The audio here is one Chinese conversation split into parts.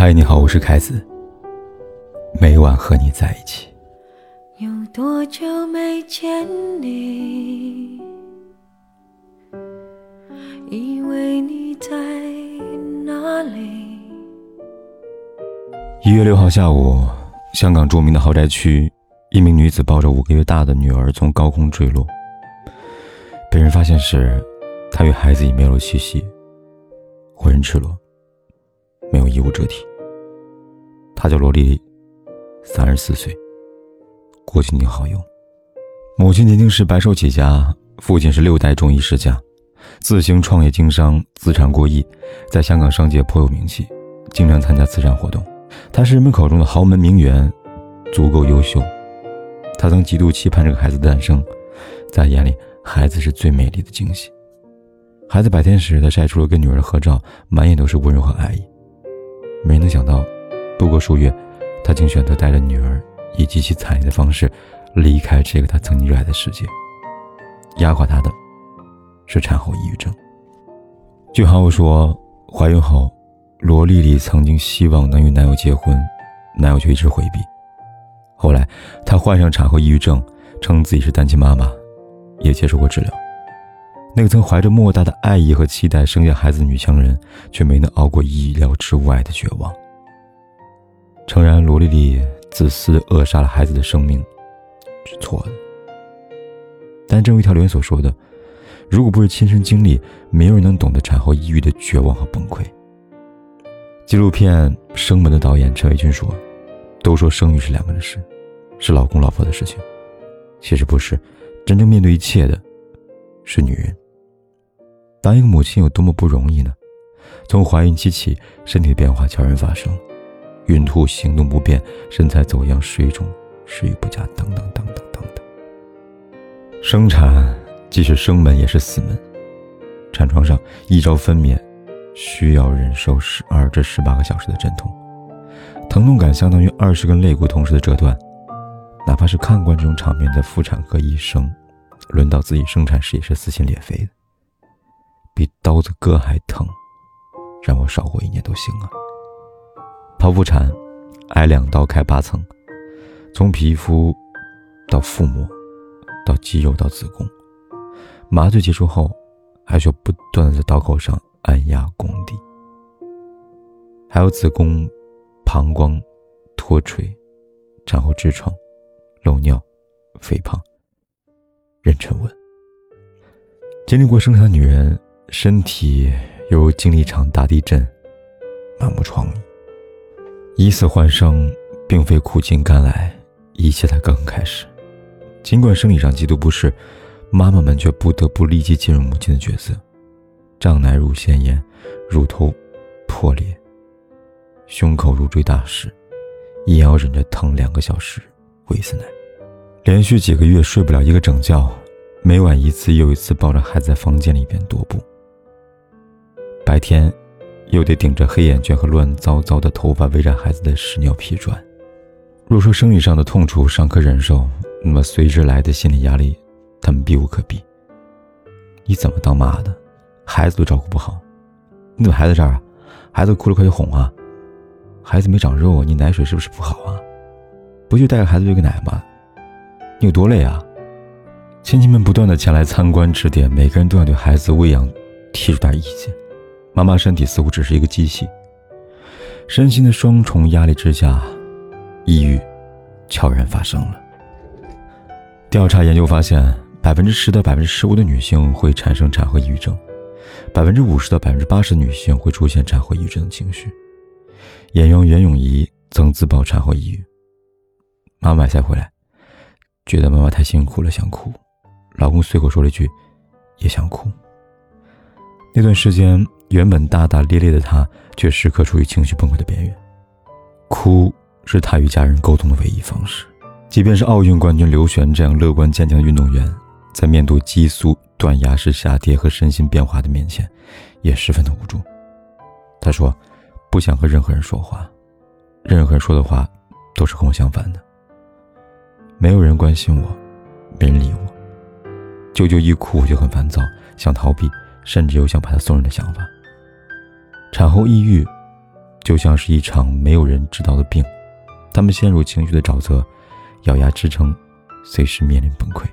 嗨，你好，我是凯子。每晚和你在一起。有多久没见你？以为你在哪里？一月六号下午，香港著名的豪宅区，一名女子抱着五个月大的女儿从高空坠落。被人发现时，她与孩子已没有了气息，浑身赤裸，没有衣物遮体。她叫罗丽丽，三十四岁，国际女好友。母亲年轻时白手起家，父亲是六代中医世家，自行创业经商，资产过亿，在香港商界颇有名气，经常参加慈善活动。他是人们口中的豪门名媛，足够优秀。他曾极度期盼这个孩子的诞生，在眼里，孩子是最美丽的惊喜。孩子百天时，他晒出了跟女儿的合照，满眼都是温柔和爱意。没能想到。不过数月，他竟选择带着女儿以极其惨烈的方式离开这个他曾经热爱的世界。压垮他的，是产后抑郁症。据好友说，怀孕后，罗丽丽曾经希望能与男友结婚，男友却一直回避。后来，她患上产后抑郁症，称自己是单亲妈妈，也接受过治疗。那个曾怀着莫大的爱意和期待生下孩子的女强人，却没能熬过意料之外的绝望。诚然，罗丽丽自私扼杀了孩子的生命，是错的。但正如一条留言所说的：“如果不是亲身经历，没有人能懂得产后抑郁的绝望和崩溃。”纪录片《生门》的导演陈伟军说：“都说生育是两个人的事，是老公老婆的事情，其实不是，真正面对一切的，是女人。当一个母亲有多么不容易呢？从怀孕期起，身体的变化悄然发生。”孕吐、行动不便、身材走样、水肿、食欲不佳，等等等等等等。生产既是生门，也是死门。产床上一朝分娩，需要忍受十二至十八个小时的阵痛，疼痛感相当于二十根肋骨同时的折断。哪怕是看惯这种场面的妇产科医生，轮到自己生产时也是撕心裂肺的，比刀子割还疼。让我少活一年都行啊！剖腹产，挨两刀开八层，从皮肤到腹膜，到肌肉到子宫。麻醉结束后，还需要不断的在刀口上按压宫底。还有子宫、膀胱脱垂、产后痔疮、漏尿、肥胖、妊娠纹。经历过生产的女人，身体犹如经历一场大地震，满目疮痍。以死换生，并非苦尽甘来，一切才刚开始。尽管生理上极度不适，妈妈们却不得不立即进入母亲的角色，胀奶乳腺炎，乳头破裂，胸口如坠大石，也要忍着疼两个小时喂一次奶，连续几个月睡不了一个整觉，每晚一次又一次抱着孩子在房间里边踱步。白天。又得顶着黑眼圈和乱糟糟的头发围着孩子的屎尿屁转。若说生理上的痛楚尚可忍受，那么随之来的心理压力，他们避无可避。你怎么当妈的，孩子都照顾不好？你怎么还在这儿啊？孩子哭了快去哄啊！孩子没长肉，你奶水是不是不好啊？不就带着孩子喂个奶吗？你有多累啊？亲戚们不断的前来参观指点，每个人都要对孩子喂养提出点意见。妈妈身体似乎只是一个机器，身心的双重压力之下，抑郁悄然发生了。调查研究发现，百分之十到百分之十五的女性会产生产后抑郁症，百分之五十到百分之八十的女性会出现产后抑郁症的情绪。演员袁咏仪曾自曝产后抑郁，妈妈买菜回来，觉得妈妈太辛苦了，想哭，老公随口说了一句，也想哭。那段时间。原本大大咧咧的他，却时刻处于情绪崩溃的边缘。哭是他与家人沟通的唯一方式。即便是奥运冠军刘璇这样乐观坚强的运动员，在面对激素断崖式下跌和身心变化的面前，也十分的无助。他说：“不想和任何人说话，任何人说的话都是和我相反的。没有人关心我，没人理我。舅舅一哭我就很烦躁，想逃避，甚至有想把他送人的想法。”产后抑郁，就像是一场没有人知道的病，他们陷入情绪的沼泽，咬牙支撑，随时面临崩溃。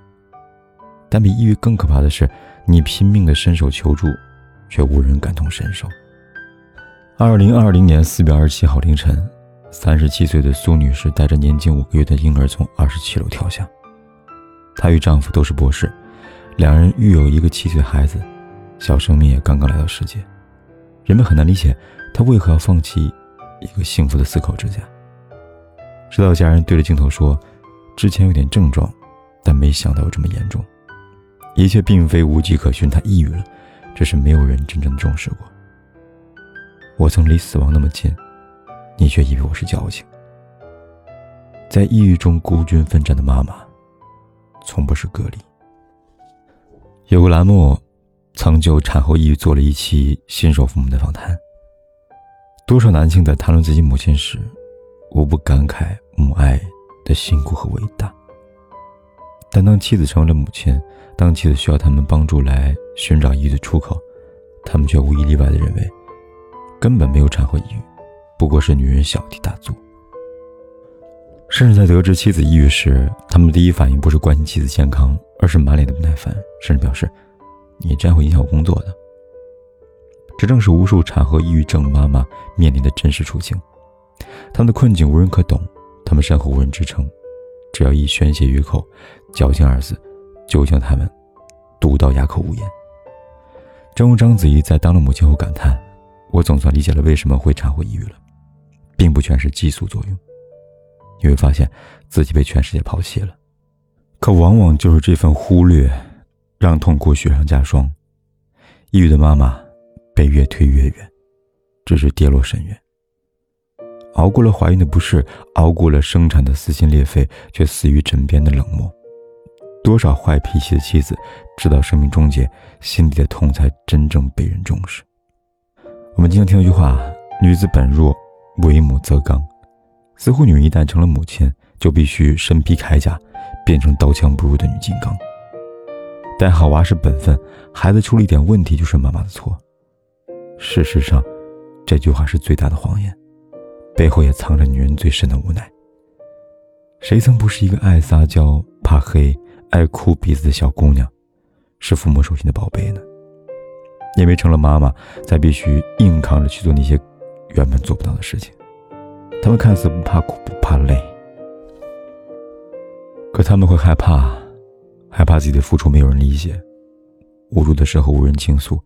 但比抑郁更可怕的是，你拼命的伸手求助，却无人感同身受。二零二零年四月二十七号凌晨，三十七岁的苏女士带着年仅五个月的婴儿从二十七楼跳下。她与丈夫都是博士，两人育有一个七岁孩子，小生命也刚刚来到世界。人们很难理解他为何要放弃一个幸福的四口之家。直到家人对着镜头说：“之前有点症状，但没想到有这么严重。一切并非无迹可寻，他抑郁了，只是没有人真正重视过。”我曾离死亡那么近，你却以为我是矫情。在抑郁中孤军奋战的妈妈，从不是个例。有个栏目曾就产后抑郁做了一期新手父母的访谈。多少男性在谈论自己母亲时，无不感慨母爱的辛苦和伟大。但当妻子成为了母亲，当妻子需要他们帮助来寻找抑郁的出口，他们却无一例外的认为。根本没有产后抑郁，不过是女人小题大做。甚至在得知妻子抑郁时，他们的第一反应不是关心妻子健康，而是满脸的不耐烦，甚至表示：“你这样会影响工作的。”这正是无数产后抑郁症妈妈面临的真实处境。他们的困境无人可懂，他们身后无人支撑，只要一宣泄于口，“矫情”二字就将他们毒到哑口无言。正如章子怡在当了母亲后感叹。我总算理解了为什么会产后抑郁了，并不全是激素作用。你会发现自己被全世界抛弃了，可往往就是这份忽略，让痛苦雪上加霜。抑郁的妈妈被越推越远，只是跌落深渊。熬过了怀孕的不适，熬过了生产的撕心裂肺，却死于枕边的冷漠。多少坏脾气的妻子，直到生命终结，心底的痛才真正被人重视。我们经常听到一句话：“女子本弱，为母则刚。”似乎女人一旦成了母亲，就必须身披铠甲，变成刀枪不入的女金刚。带好娃是本分，孩子出了一点问题就是妈妈的错。事实上，这句话是最大的谎言，背后也藏着女人最深的无奈。谁曾不是一个爱撒娇、怕黑、爱哭鼻子的小姑娘，是父母手心的宝贝呢？因为成了妈妈，才必须硬扛着去做那些原本做不到的事情。他们看似不怕苦不怕累，可他们会害怕，害怕自己的付出没有人理解，无助的时候无人倾诉，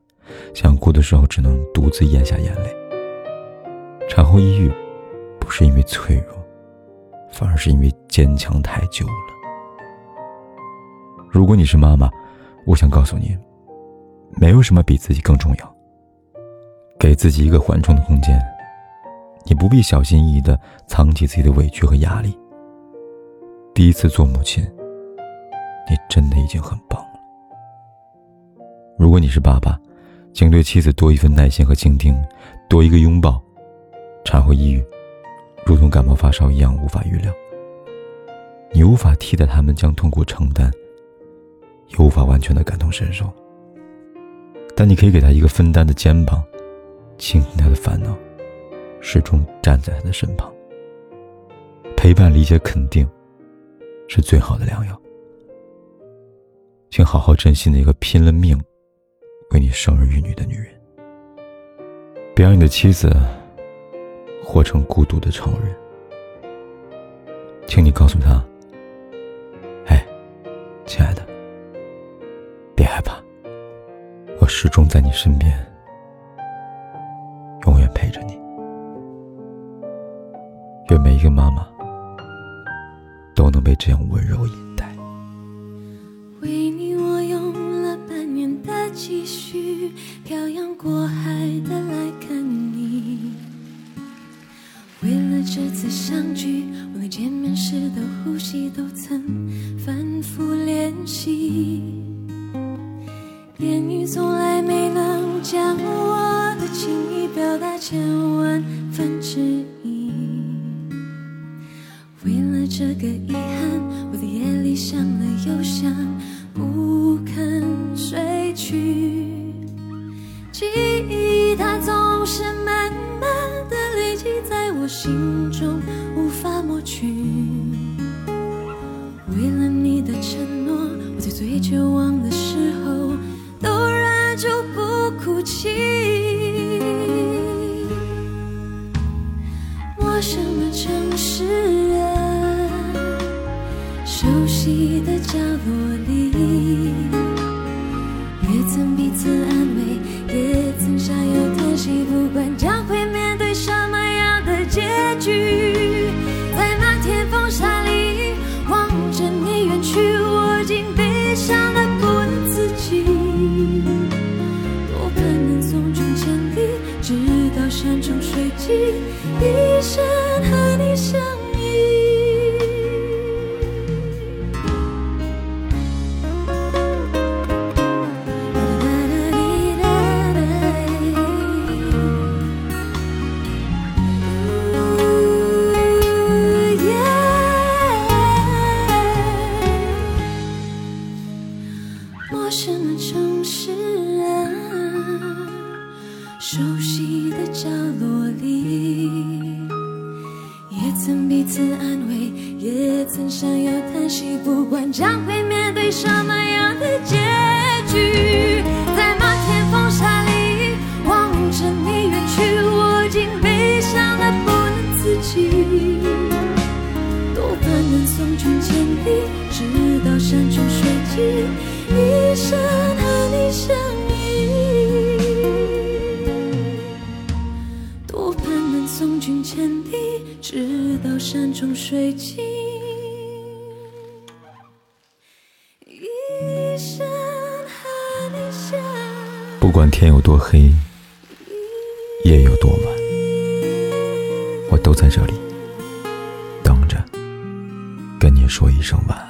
想哭的时候只能独自咽下眼泪。产后抑郁，不是因为脆弱，反而是因为坚强太久了。如果你是妈妈，我想告诉你。没有什么比自己更重要。给自己一个缓冲的空间，你不必小心翼翼地藏起自己的委屈和压力。第一次做母亲，你真的已经很棒了。如果你是爸爸，请对妻子多一份耐心和倾听，多一个拥抱。产后抑郁，如同感冒发烧一样无法预料。你无法替代他们将痛苦承担，也无法完全的感同身受。但你可以给他一个分担的肩膀，倾听他的烦恼，始终站在他的身旁。陪伴、理解、肯定，是最好的良药。请好好珍惜那个拼了命为你生儿育女的女人，别让你的妻子活成孤独的超人。请你告诉他：“哎，亲爱的，别害怕。”我始终在你身边，永远陪着你。愿每一个妈妈都能被这样温柔以次相聚，我连见面时的呼吸都曾反复练习。言语从来没能将我的情意表达千万分之一。为了这个遗憾，我在夜里想了又想，不肯睡去。记忆它总是心中无法抹去。为了你的承诺，我在最绝望的时候都忍住不哭泣。陌生的城市啊，熟悉的角落里，也曾彼此安慰，也曾相拥叹息，不管将会穷水尽，一生和你相依。多盼能送君千里，直到山穷水尽，一生和你相。不管天有多黑，夜有多晚，我都在这里等着，跟你说一声晚安。